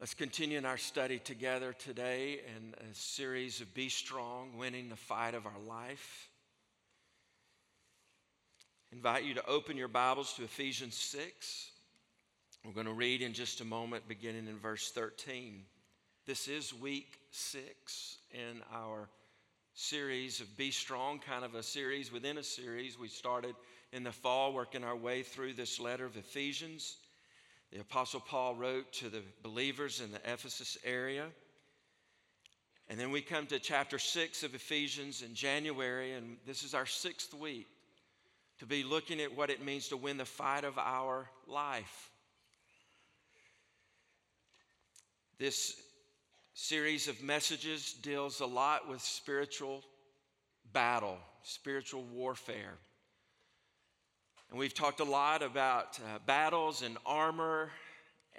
Let's continue in our study together today in a series of Be Strong, Winning the Fight of Our Life. Invite you to open your Bibles to Ephesians 6. We're going to read in just a moment, beginning in verse 13. This is week six in our series of Be Strong, kind of a series within a series. We started in the fall, working our way through this letter of Ephesians. The Apostle Paul wrote to the believers in the Ephesus area. And then we come to chapter six of Ephesians in January, and this is our sixth week to be looking at what it means to win the fight of our life. This series of messages deals a lot with spiritual battle, spiritual warfare. And we've talked a lot about uh, battles and armor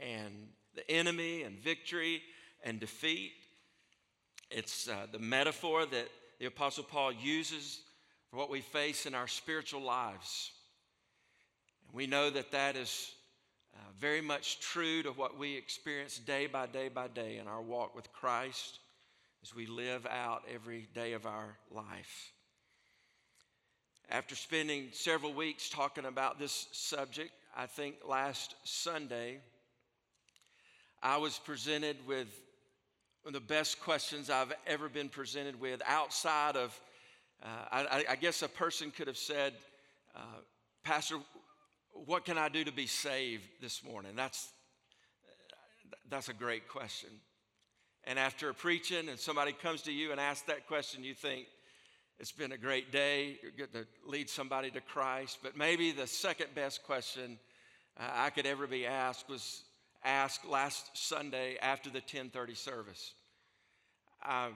and the enemy and victory and defeat. It's uh, the metaphor that the Apostle Paul uses for what we face in our spiritual lives. And we know that that is uh, very much true to what we experience day by day by day in our walk with Christ as we live out every day of our life. After spending several weeks talking about this subject, I think last Sunday, I was presented with one of the best questions I've ever been presented with outside of, uh, I, I, guess a person could have said, uh, Pastor, what can I do to be saved this morning? That's, that's a great question. And after preaching and somebody comes to you and asks that question, you think, it's been a great day. You're good to lead somebody to Christ. But maybe the second best question uh, I could ever be asked was asked last Sunday after the 1030 service. I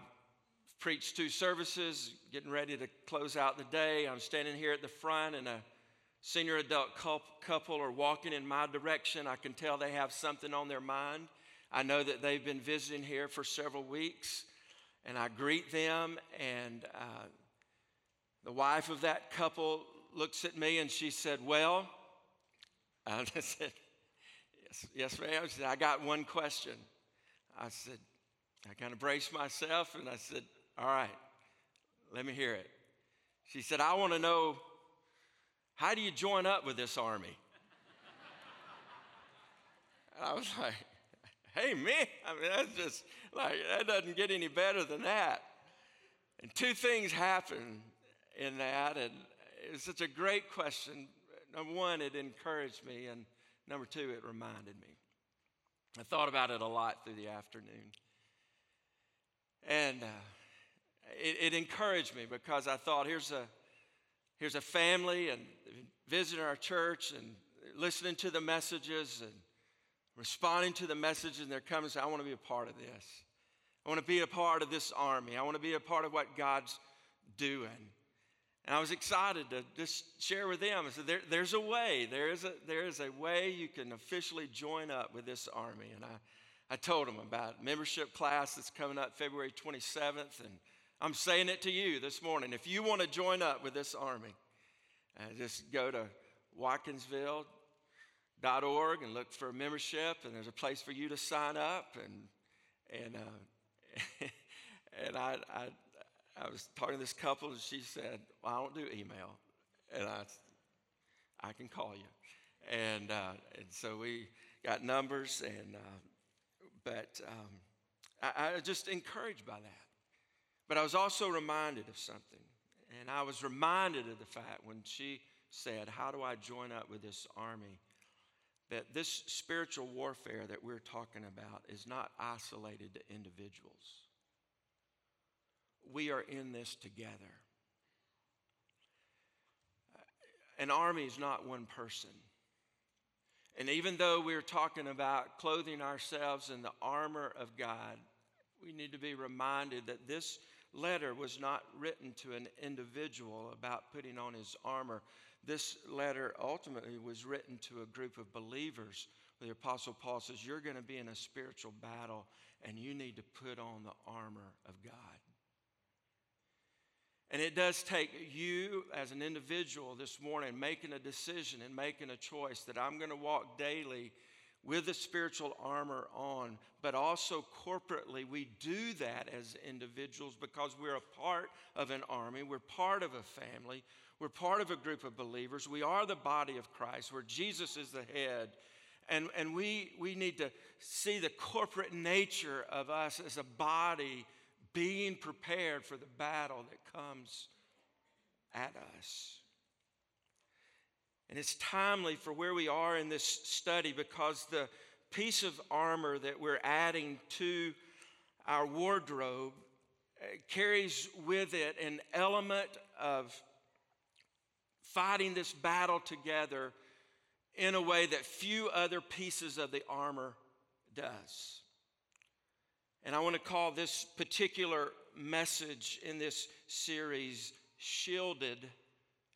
preached two services, getting ready to close out the day. I'm standing here at the front, and a senior adult couple are walking in my direction. I can tell they have something on their mind. I know that they've been visiting here for several weeks, and I greet them, and uh, the wife of that couple looks at me and she said, Well, I said, Yes, yes, ma'am. She said, I got one question. I said, I kind of braced myself and I said, All right, let me hear it. She said, I want to know how do you join up with this army? and I was like, hey, me? I mean, that's just like, that doesn't get any better than that. And two things happened in that. And it's such a great question. Number one, it encouraged me. And number two, it reminded me. I thought about it a lot through the afternoon. And uh, it, it, encouraged me because I thought here's a, here's a family and visiting our church and listening to the messages and responding to the messages, and they're coming and I want to be a part of this. I want to be a part of this army. I want to be a part of what God's doing. And I was excited to just share with them. I said, there, there's a way. There is a, there is a way you can officially join up with this army. And I, I told them about membership class that's coming up February 27th. And I'm saying it to you this morning. If you want to join up with this army, uh, just go to watkinsville.org and look for a membership. And there's a place for you to sign up. And, and, uh, and I, I I was talking to this couple, and she said, well, I don't do email. And I, I can call you. And, uh, and so we got numbers, and, uh, but um, I, I was just encouraged by that. But I was also reminded of something. And I was reminded of the fact when she said, How do I join up with this army? That this spiritual warfare that we're talking about is not isolated to individuals we are in this together. An army is not one person. And even though we're talking about clothing ourselves in the armor of God, we need to be reminded that this letter was not written to an individual about putting on his armor. This letter ultimately was written to a group of believers. The Apostle Paul says, You're going to be in a spiritual battle, and you need to put on the armor of God. And it does take you as an individual this morning making a decision and making a choice that I'm going to walk daily with the spiritual armor on, but also corporately, we do that as individuals because we're a part of an army, we're part of a family, we're part of a group of believers, we are the body of Christ, where Jesus is the head. And, and we, we need to see the corporate nature of us as a body being prepared for the battle that comes at us. And it's timely for where we are in this study because the piece of armor that we're adding to our wardrobe uh, carries with it an element of fighting this battle together in a way that few other pieces of the armor does. And I want to call this particular message in this series Shielded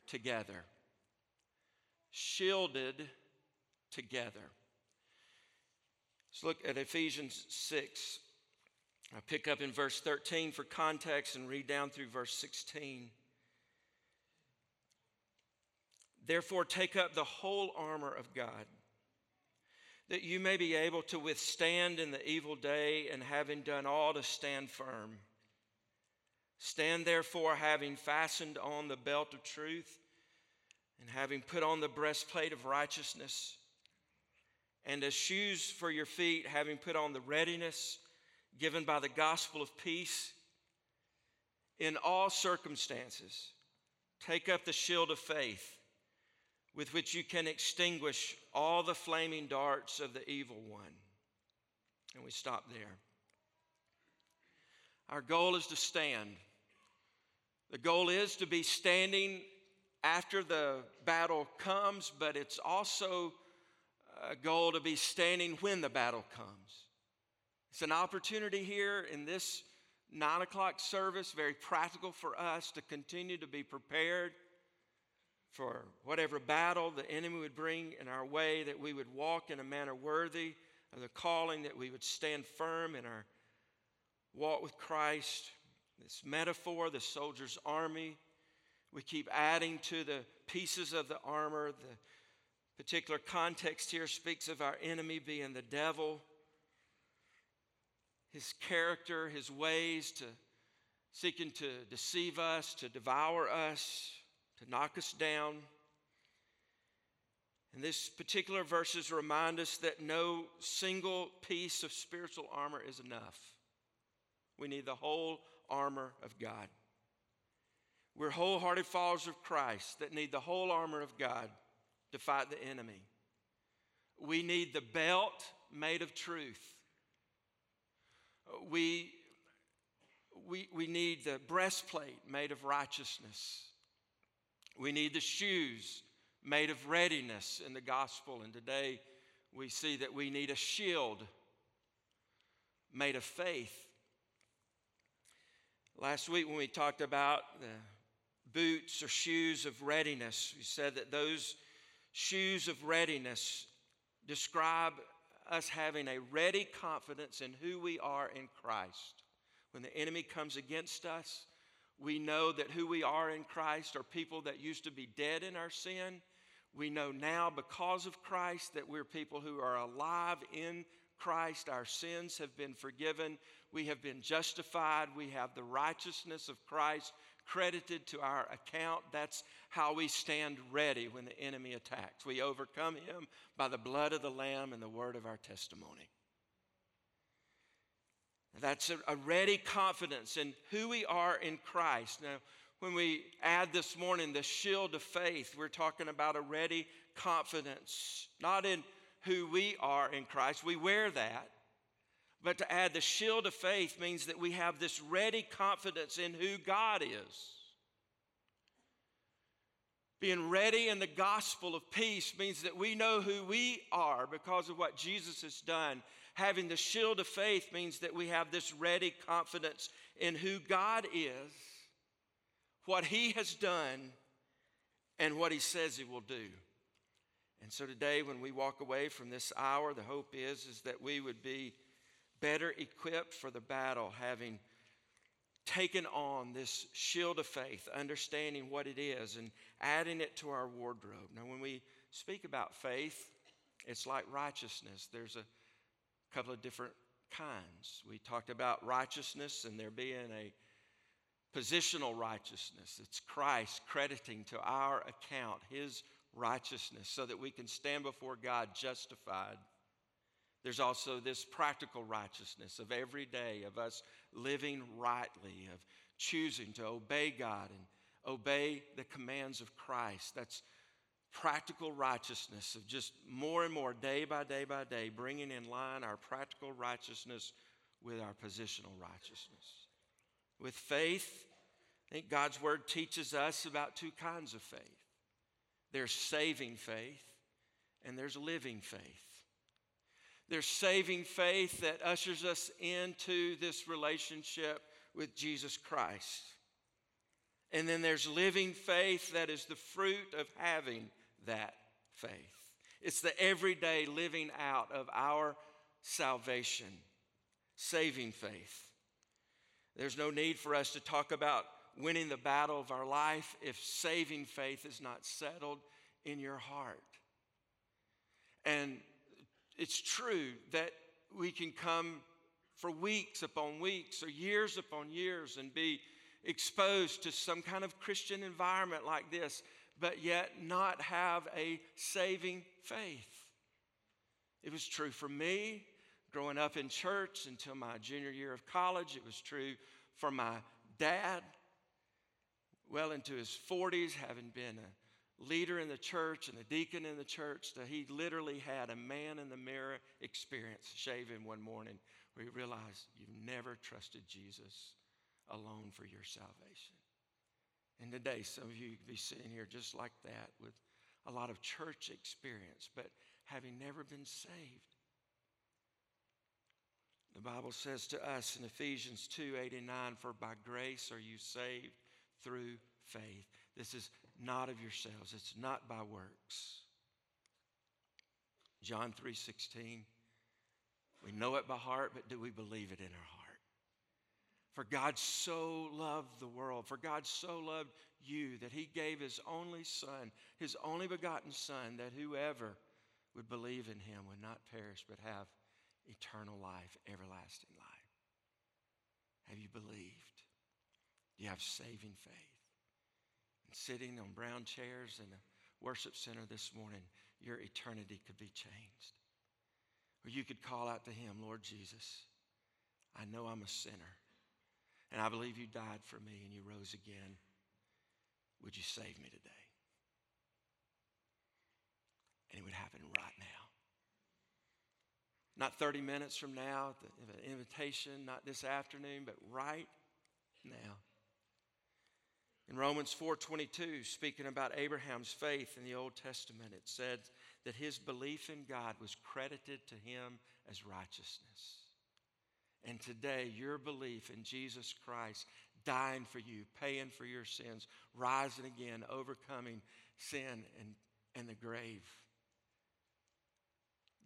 Together shielded together. Let's look at Ephesians 6. I pick up in verse 13 for context and read down through verse 16. Therefore, take up the whole armor of God, that you may be able to withstand in the evil day, and having done all to stand firm. Stand therefore, having fastened on the belt of truth and having put on the breastplate of righteousness, and as shoes for your feet, having put on the readiness given by the gospel of peace, in all circumstances, take up the shield of faith with which you can extinguish all the flaming darts of the evil one. And we stop there. Our goal is to stand. The goal is to be standing after the battle comes, but it's also a goal to be standing when the battle comes. It's an opportunity here in this nine o'clock service, very practical for us to continue to be prepared for whatever battle the enemy would bring in our way, that we would walk in a manner worthy of the calling, that we would stand firm in our walk with Christ. This metaphor, the soldier's army, we keep adding to the pieces of the armor. The particular context here speaks of our enemy being the devil, his character, his ways to seeking to deceive us, to devour us, to knock us down. And this particular verses remind us that no single piece of spiritual armor is enough. We need the whole armor of God. We're wholehearted followers of Christ that need the whole armor of God to fight the enemy. We need the belt made of truth. We, we, we need the breastplate made of righteousness. We need the shoes made of readiness in the gospel. And today we see that we need a shield made of faith. Last week, when we talked about the boots or shoes of readiness. We said that those shoes of readiness describe us having a ready confidence in who we are in Christ. When the enemy comes against us, we know that who we are in Christ are people that used to be dead in our sin. We know now because of Christ that we're people who are alive in Christ. Our sins have been forgiven. We have been justified. We have the righteousness of Christ credited to our account. That's how we stand ready when the enemy attacks. We overcome him by the blood of the Lamb and the word of our testimony. That's a, ready confidence in who we are in Christ. Now, when we add this morning the shield of faith, we're talking about a ready confidence, not in who we are in Christ. We wear that. But to add the shield of faith means that we have this ready confidence in who God is. Being ready in the gospel of peace means that we know who we are because of what Jesus has done. Having the shield of faith means that we have this ready confidence in who God is, what He has done, and what He says He will do. And so today, when we walk away from this hour, the hope is, is that we would be better equipped for the battle, having taken on this shield of faith, understanding what it is, and adding it to our wardrobe. Now, when we speak about faith, It's like righteousness. There's a couple of different kinds. We talked about righteousness and there being a positional righteousness. It's Christ crediting to our account his righteousness so that we can stand before God justified. There's also this practical righteousness of every day, of us living rightly, of choosing to obey God and obey the commands of Christ. That's practical righteousness of just more and more, day by day by day, bringing in line our practical righteousness with our positional righteousness. With faith, I think God's word teaches us about two kinds of faith there's saving faith, and there's living faith. There's saving faith that ushers us into this relationship with Jesus Christ. And then there's living faith that is the fruit of having that faith. It's the everyday living out of our salvation, saving faith. There's no need for us to talk about winning the battle of our life if saving faith is not settled in your heart. And it's true that we can come for weeks upon weeks or years upon years and be exposed to some kind of Christian environment like this, but yet not have a saving faith. It was true for me growing up in church until my junior year of college. It was true for my dad well into his 40s, having been a leader in the church and a deacon in the church, that he literally had a man in the mirror experience shaving one morning where he realized you've never trusted Jesus alone for your salvation. And today, some of you could be sitting here just like that with a lot of church experience, but having never been saved. The Bible says to us in Ephesians 2 8 and 9, For by grace are you saved through faith. This is not of yourselves, it's not by works. John 3 16, we know it by heart, but do we believe it in our heart? For God so loved the world, for God so loved you that he gave his only Son, his only begotten Son, that whoever would believe in him would not perish but have eternal life, everlasting life. Have you believed? Do you have saving faith? And sitting on brown chairs in the worship center this morning, your eternity could be changed. Or you could call out to him, Lord Jesus, I know I'm a sinner. And I believe you died for me and you rose again. Would you save me today? And it would happen right now. Not 30 minutes from now, the invitation, not this afternoon, but right now. In Romans 4:22, speaking about Abraham's faith in the Old Testament, it said that his belief in God was credited to him as righteousness. And today, your belief in Jesus Christ dying for you, paying for your sins, rising again, overcoming sin and, and the grave,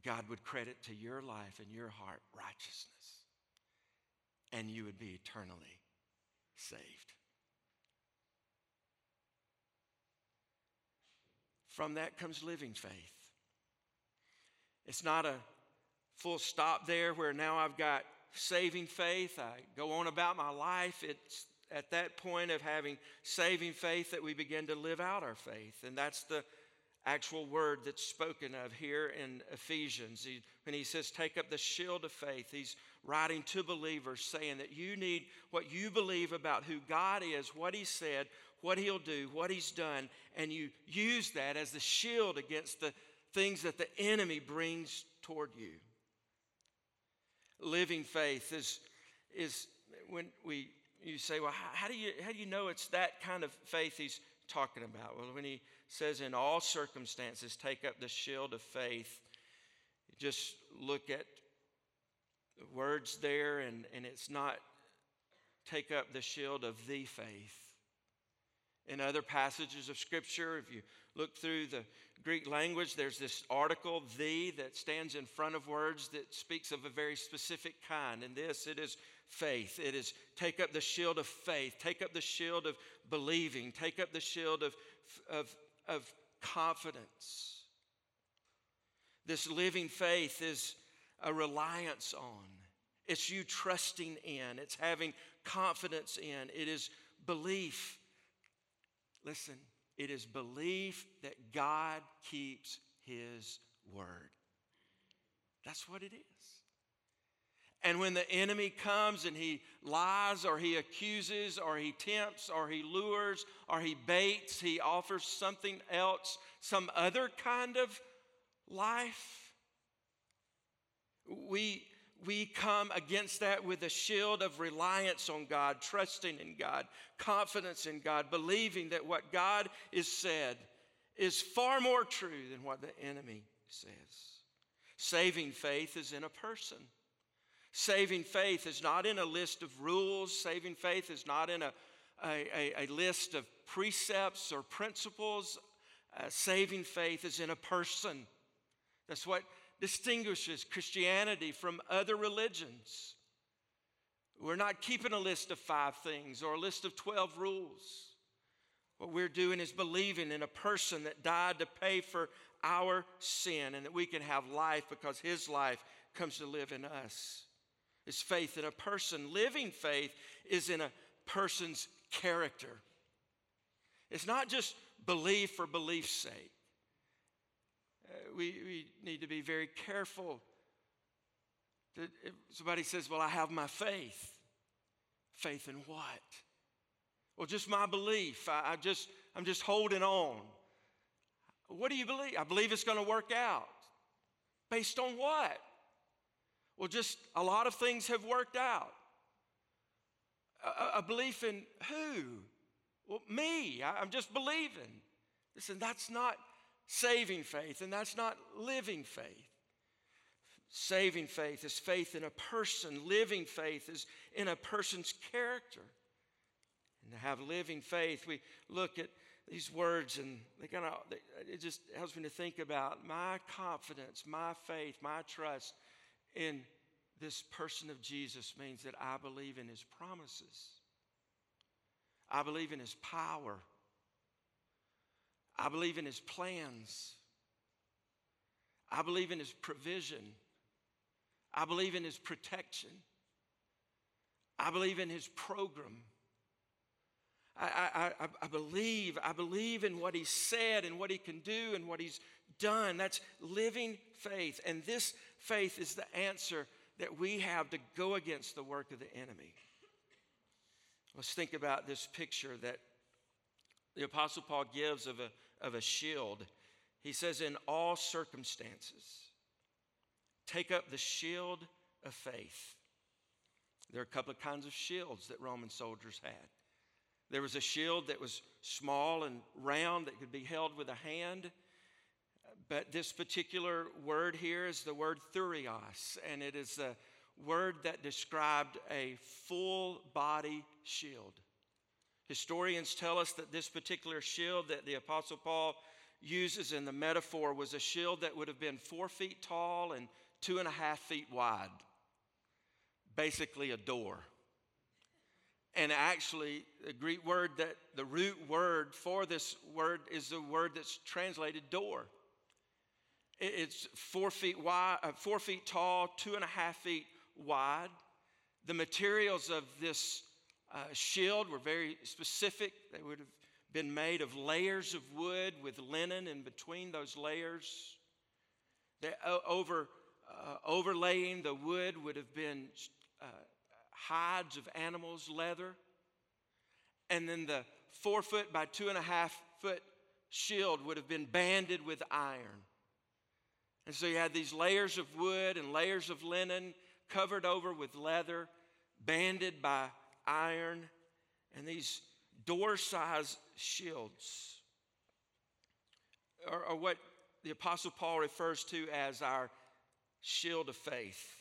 God would credit to your life and your heart righteousness. And you would be eternally saved. From that comes living faith. It's not a full stop there where now I've got saving faith. I go on about my life. It's at that point of having saving faith that we begin to live out our faith. And that's the actual word that's spoken of here in Ephesians. He, when he says, Take up the shield of faith, he's writing to believers saying that you need what you believe about who God is, what he said, what he'll do, what he's done, and you use that as the shield against the things that the enemy brings toward you living faith is, is when we, you say, well, how, do you, how do you know it's that kind of faith he's talking about? Well, when he says, in all circumstances, take up the shield of faith, just look at the words there, and, and it's not take up the shield of the faith. In other passages of Scripture, if you look through the Greek language, there's this article, the, that stands in front of words that speaks of a very specific kind. And this, it is faith. It is take up the shield of faith, take up the shield of believing, take up the shield of, of, of confidence. This living faith is a reliance on. It's you trusting in. It's having confidence in. It is belief. Listen, it is belief that God keeps his word. That's what it is. And when the enemy comes and he lies or he accuses or he tempts or he lures or he baits, he offers something else, some other kind of life, we, we come against that with a shield of reliance on God, trusting in God, confidence in God, believing that what God has said is far more true than what the enemy says. Saving faith is in a person. Saving faith is not in a list of rules. Saving faith is not in a, a, a, a list of precepts or principles. Uh, saving faith is in a person. That's what distinguishes Christianity from other religions. We're not keeping a list of five things or a list of 12 rules. What we're doing is believing in a person that died to pay for our sin and that we can have life because his life comes to live in us is faith in a person. Living faith is in a person's character. It's not just belief for belief's sake. We, we need to be very careful. That if somebody says, Well, I have my faith. Faith in what? Well, just my belief. I, I just, I'm just holding on. What do you believe? I believe it's going to work out. Based on what? Well, just a lot of things have worked out. A, a belief in who? Well, me. I, I'm just believing. Listen, that's not saving faith, and that's not living faith. Saving faith is faith in a person, living faith is in a person's character. And to have living faith, we look at these words and they kind of, it just helps me to think about my confidence, my faith, my trust in this person of Jesus means that I believe in his promises. I believe in his power. I believe in his plans. I believe in his provision. I believe in his protection. I believe in his program. I, I, I, believe, I believe in what he said and what he can do and what he's done. That's living faith. And this faith is the answer that we have to go against the work of the enemy. Let's think about this picture that the Apostle Paul gives of a, of a shield. He says, In all circumstances, take up the shield of faith. There are a couple of kinds of shields that Roman soldiers had. There was a shield that was small and round that could be held with a hand. But this particular word here is the word thureos, and it is a word that described a full body shield. Historians tell us that this particular shield that the Apostle Paul uses in the metaphor was a shield that would have been four feet tall and two and a half feet wide, basically a door. And actually, the Greek word that the root word for this word is the word that's translated door. It's four feet wide, uh, four feet tall, two and a half feet wide. The materials of this uh, shield were very specific. They would have been made of layers of wood with linen in between those layers. They, uh, over, uh, overlaying the wood would have been uh, hides of animals, leather. And then the four foot by two and a half foot shield would have been banded with iron. And so you had these layers of wood and layers of linen covered over with leather, banded by iron, and these door sized shields are, are what the Apostle Paul refers to as our shield of faith.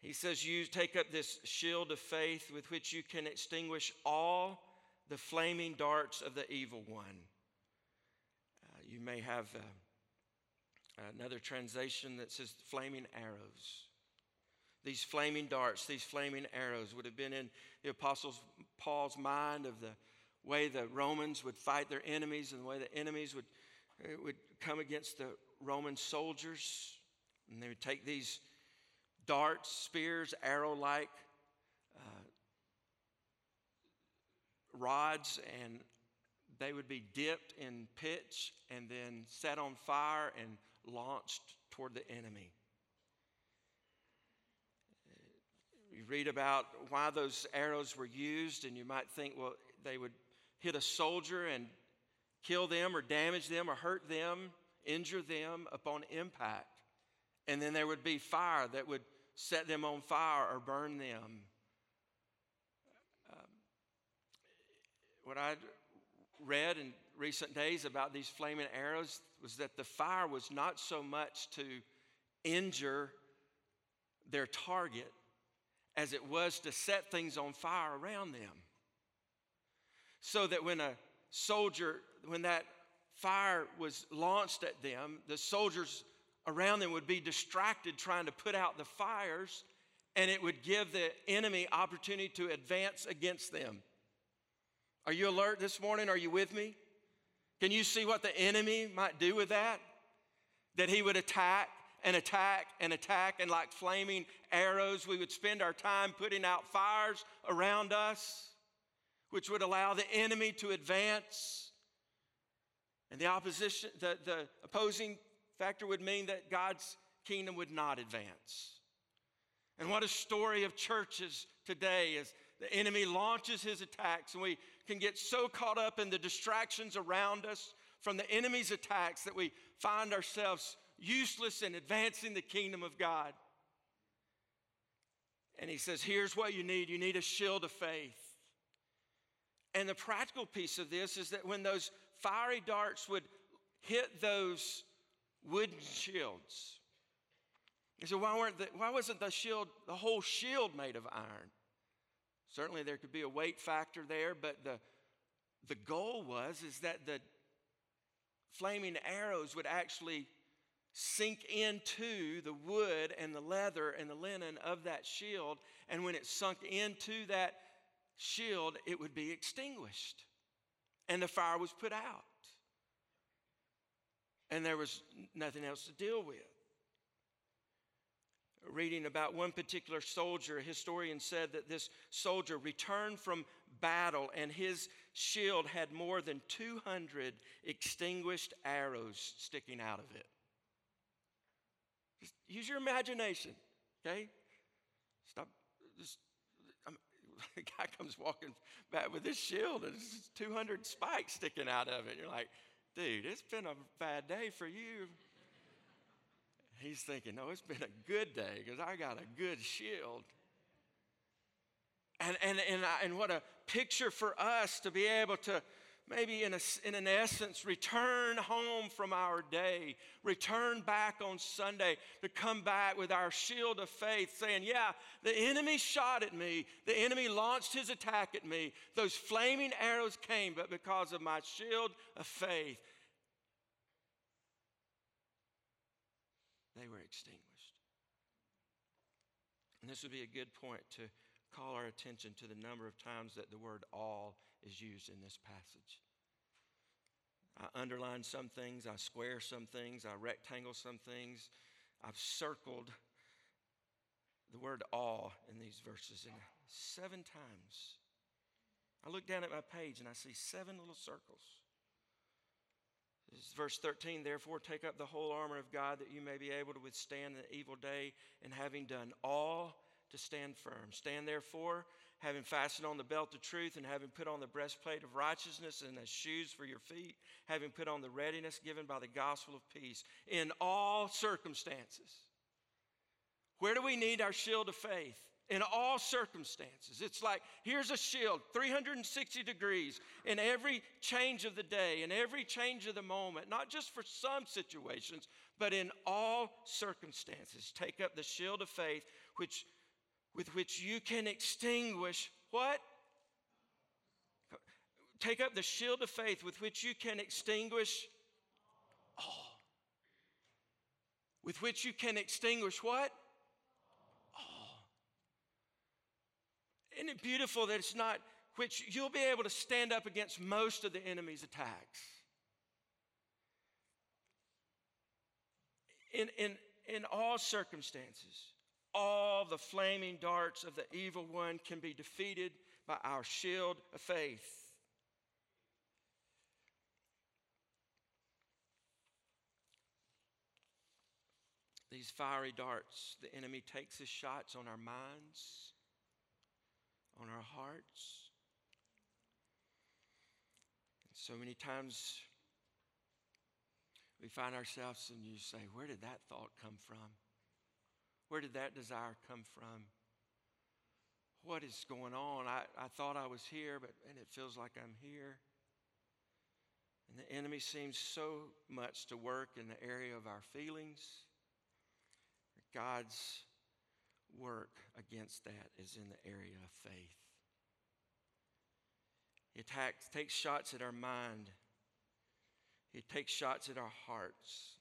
He says, You take up this shield of faith with which you can extinguish all the flaming darts of the evil one. Uh, you may have. Uh, Another translation that says flaming arrows. These flaming darts, these flaming arrows would have been in the Apostle Paul's mind of the way the Romans would fight their enemies and the way the enemies would would come against the Roman soldiers, and they would take these darts, spears, arrow like uh, rods, and they would be dipped in pitch and then set on fire and launched toward the enemy. You read about why those arrows were used, and you might think, well, they would hit a soldier and kill them or damage them or hurt them, injure them upon impact. And then there would be fire that would set them on fire or burn them. Um, what I read in recent days about these flaming arrows was that the fire was not so much to injure their target as it was to set things on fire around them. So that when a soldier, when that fire was launched at them, the soldiers around them would be distracted trying to put out the fires, and it would give the enemy opportunity to advance against them. Are you alert this morning? Are you with me? Can you see what the enemy might do with that? That he would attack and attack and attack, and like flaming arrows, we would spend our time putting out fires around us, which would allow the enemy to advance. And the opposition, the, the opposing factor would mean that God's kingdom would not advance. And what a story of churches today as the enemy launches his attacks, and we can get so caught up in the distractions around us from the enemy's attacks that we find ourselves useless in advancing the kingdom of God. And he says, Here's what you need you need a shield of faith. And the practical piece of this is that when those fiery darts would hit those wooden shields, he said, why, weren't the, why wasn't the shield, the whole shield made of iron? Certainly there could be a weight factor there, but the, the goal was is that the flaming arrows would actually sink into the wood and the leather and the linen of that shield. And when it sunk into that shield, it would be extinguished. And the fire was put out. And there was nothing else to deal with reading about one particular soldier, a historian said that this soldier returned from battle and his shield had more than 200 extinguished arrows sticking out of it. Just use your imagination, okay? Stop. Just, I'm, the guy comes walking back with his shield and there's 200 spikes sticking out of it. You're like, dude, it's been a bad day for you. He's thinking, no, it's been a good day because I got a good shield. And, and, and, and what a picture for us to be able to maybe in, a, in an essence return home from our day return back on sunday to come back with our shield of faith saying yeah the enemy shot at me the enemy launched his attack at me those flaming arrows came but because of my shield of faith they were extinguished. And this would be a good point to call our attention to the number of times that the word all is used in this passage. I underline some things, I square some things, I rectangle some things. I've circled the word all in these verses and seven times. I look down at my page and I see seven little circles. This is verse 13. Therefore, take up the whole armor of God that you may be able to withstand the evil day, and having done all, to stand firm. Stand therefore, having fastened on the belt of truth, and having put on the breastplate of righteousness, and as shoes for your feet, having put on the readiness given by the gospel of peace. In all circumstances. Where do we need our shield of faith? in all circumstances. It's like here's a shield, 360 degrees in every change of the day, in every change of the moment, not just for some situations, but in all circumstances. Take up the shield of faith, which, with which you can extinguish what? Take up the shield of faith with which you can extinguish all. With which you can extinguish what? Isn't it beautiful that it's not which you'll be able to stand up against most of the enemy's attacks? In, in, in all circumstances, all the flaming darts of the evil one can be defeated by our shield of faith. These fiery darts, the enemy takes his shots on our minds, on our hearts. And so many times we find ourselves and you say, Where did that thought come from? Where did that desire come from? What is going on? I, I thought I was here, but and it feels like I'm here. And the enemy seems so much to work in the area of our feelings. God's work against that is in the area of faith. He attacks, takes shots at our mind. He takes shots at our hearts.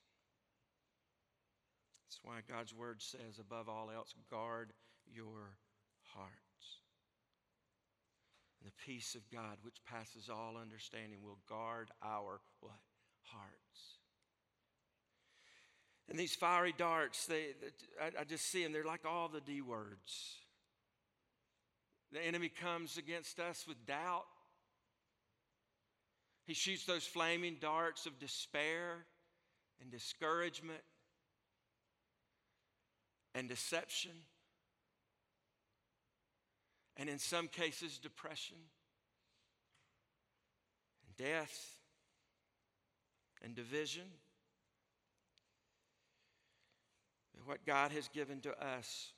That's why God's word says, above all else, guard your hearts. And the peace of God, which passes all understanding, will guard our what? Hearts. And these fiery darts, they, I, I just see them, they're like all the D words. The enemy comes against us with doubt. He shoots those flaming darts of despair and discouragement and deception, and in some cases, depression and death and division. And what God has given to us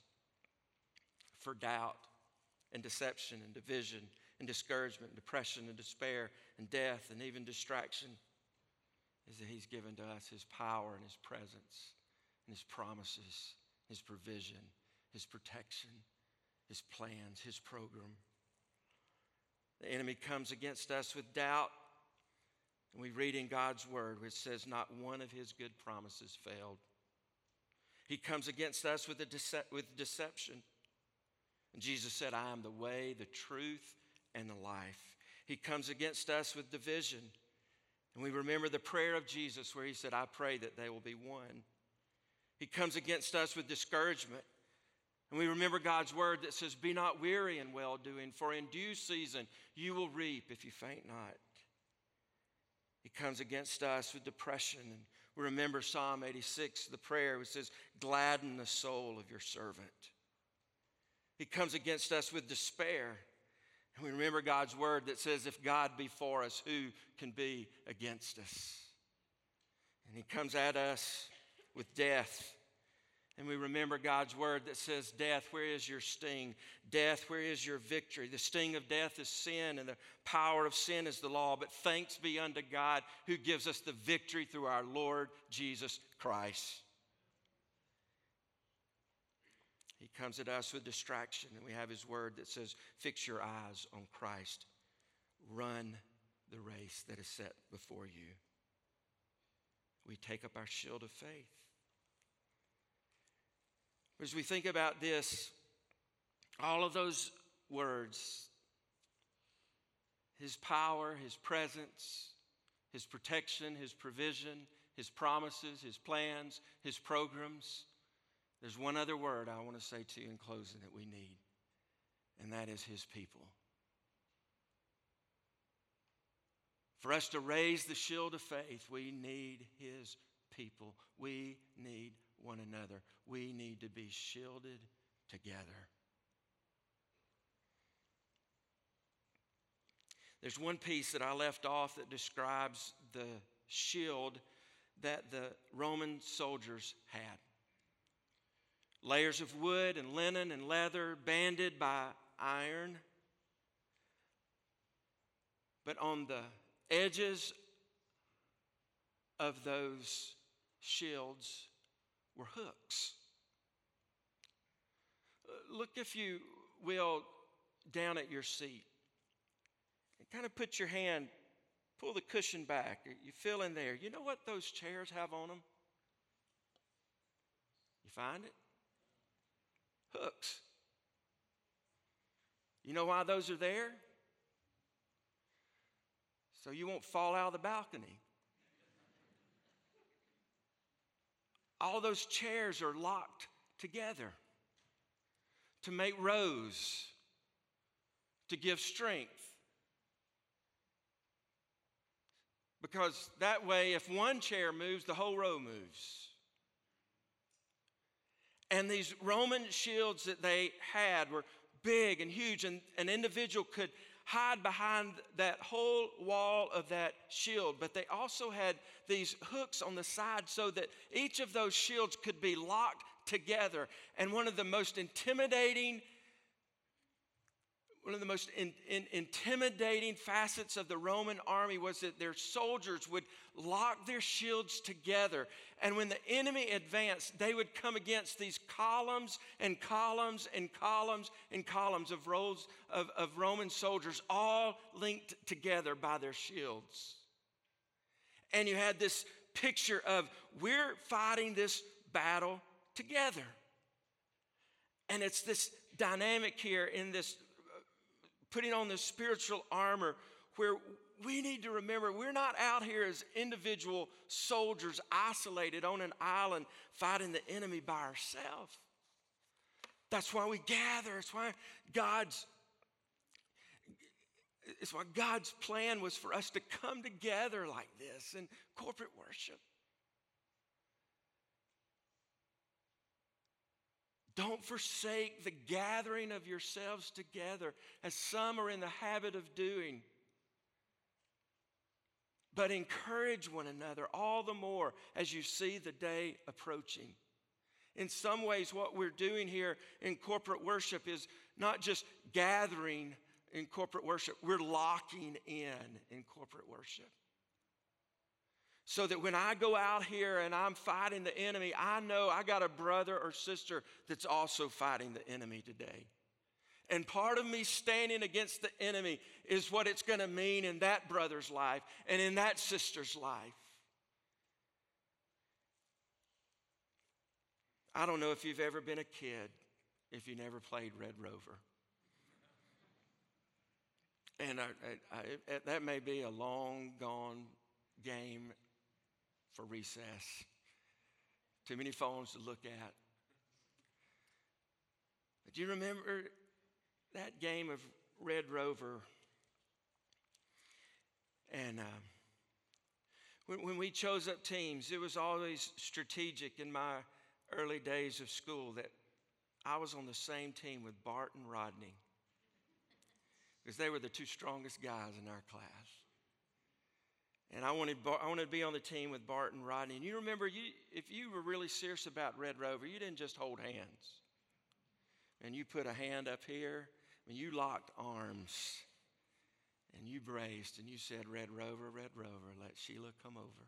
for doubt and deception and division and discouragement and depression and despair and death and even distraction is that He's given to us His power and His presence and His promises, His provision, His protection, His plans, His program. The enemy comes against us with doubt. And we read in God's word, which says, Not one of his good promises failed. He comes against us with, dece- with deception. And Jesus said, I am the way, the truth, and the life. He comes against us with division. And we remember the prayer of Jesus where he said, I pray that they will be one. He comes against us with discouragement. And we remember God's word that says, Be not weary in well doing, for in due season you will reap if you faint not. He comes against us with depression and we remember Psalm 86, the prayer which says, Gladden the soul of your servant. He comes against us with despair. And we remember God's word that says, If God be for us, who can be against us? And He comes at us with death. And we remember God's word that says, Death, where is your sting? Death, where is your victory? The sting of death is sin, and the power of sin is the law. But thanks be unto God who gives us the victory through our Lord Jesus Christ. He comes at us with distraction, and we have his word that says, Fix your eyes on Christ. Run the race that is set before you. We take up our shield of faith. As we think about this, all of those words, His power, His presence, His protection, His provision, His promises, His plans, His programs, there's one other word I want to say to you in closing that we need, and that is His people. For us to raise the shield of faith, we need His people. We need one another. We need to be shielded together. There's one piece that I left off that describes the shield that the Roman soldiers had layers of wood and linen and leather banded by iron. But on the edges of those shields were hooks. Uh, look, if you will, down at your seat. Kind of put your hand, pull the cushion back. You feel in there. You know what those chairs have on them? You find it? Hooks. You know why those are there? So you won't fall out of the balcony. All those chairs are locked together to make rows, to give strength. Because that way, if one chair moves, the whole row moves. And these Roman shields that they had were big and huge, and an individual could hide behind that whole wall of that shield. But they also had these hooks on the side so that each of those shields could be locked together. And one of the most intimidating one of the most in, in, intimidating facets of the Roman army was that their soldiers would lock their shields together. And when the enemy advanced, they would come against these columns and columns and columns and columns of rows of, of Roman soldiers, all linked together by their shields. And you had this picture of we're fighting this battle together. And it's this dynamic here in this uh, putting on this spiritual armor where we need to remember we're not out here as individual soldiers isolated on an island fighting the enemy by ourselves. That's why we gather. It's why God's it's why God's plan was for us to come together like this in corporate worship. Don't forsake the gathering of yourselves together, as some are in the habit of doing. But encourage one another all the more as you see the day approaching. In some ways, what we're doing here in corporate worship is not just gathering in corporate worship, we're locking in in corporate worship. So that when I go out here and I'm fighting the enemy, I know I got a brother or sister that's also fighting the enemy today. And part of me standing against the enemy is what it's going to mean in that brother's life and in that sister's life. I don't know if you've ever been a kid if you never played Red Rover. And I, I, I, that may be a long gone game for recess. Too many phones to look at. But do you remember that game of Red Rover? And uh, when, when we chose up teams, it was always strategic in my early days of school that I was on the same team with Bart and Rodney because they were the two strongest guys in our class. And I wanted, I wanted to be on the team with Bart and Rodney. And you remember, you, if you were really serious about Red Rover, you didn't just hold hands. And you put a hand up here, and you locked arms. And you braced, and you said, Red Rover, Red Rover, let Sheila come over.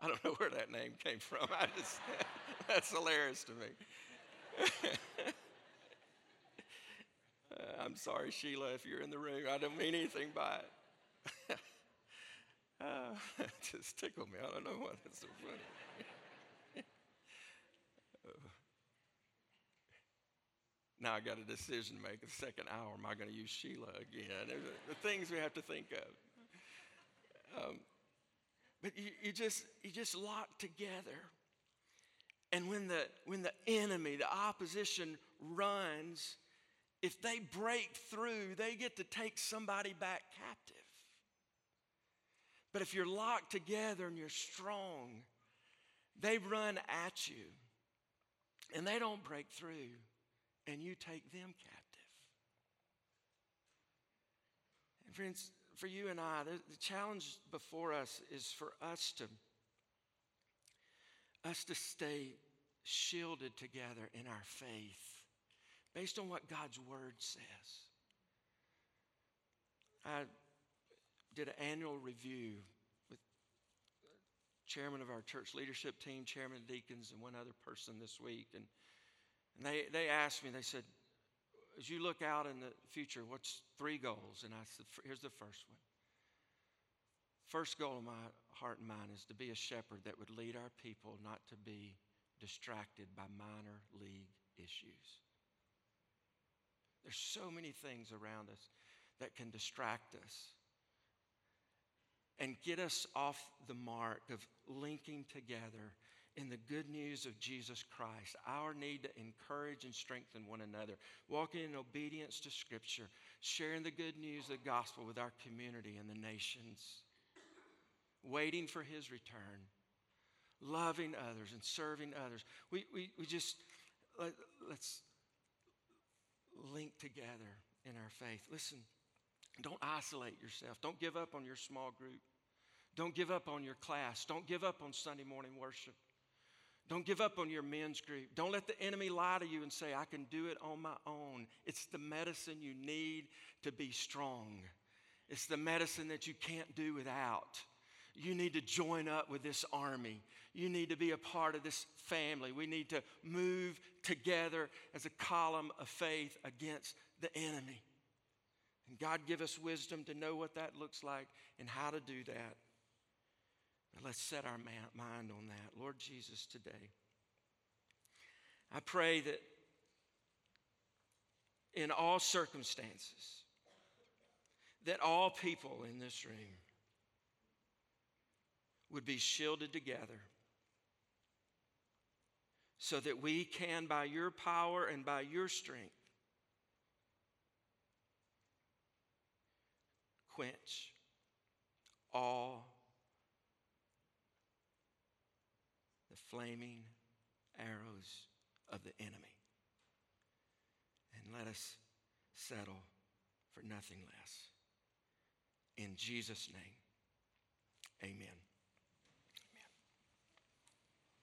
I don't know where that name came from. I just, that's hilarious to me. I'm sorry, Sheila, if you're in the room. I don't mean anything by it. uh, it just tickled me. I don't know why that's so funny. now I got a decision to make. The second hour, am I going to use Sheila again? the things we have to think of. Um, but you, you, just you just lock together. And when the when the enemy, the opposition runs, if they break through, they get to take somebody back captive. But if you're locked together and you're strong, they run at you and they don't break through, and you take them captive. And friends, for you and I, the, the challenge before us is for us to us to stay shielded together in our faith based on what God's word says. I did an annual review with chairman of our church leadership team, chairman of deacons, and one other person this week. And, and they, they asked me, they said, as you look out in the future, what's three goals? And I said, here's the first one. First goal of my heart and mind is to be a shepherd that would lead our people not to be distracted by minor league issues. There's so many things around us that can distract us. and get us off the mark of linking together in the good news of Jesus Christ, our need to encourage and strengthen one another, walking in obedience to Scripture, sharing the good news of the gospel with our community and the nations, waiting for His return, loving others and serving others. We, we, we just, let, let's link together in our faith. Listen, don't isolate yourself. Don't give up on your small group. Don't give up on your class. Don't give up on Sunday morning worship. Don't give up on your men's group. Don't let the enemy lie to you and say, I can do it on my own. It's the medicine you need to be strong, it's the medicine that you can't do without. You need to join up with this army. You need to be a part of this family. We need to move together as a column of faith against the enemy. And God give us wisdom to know what that looks like and how to do that. But let's set our mind on that. Lord Jesus, today, I pray that in all circumstances, that all people in this room would be shielded together so that we can, by your power and by your strength, quench all the flaming arrows of the enemy. And let us settle for nothing less. In Jesus' name, amen.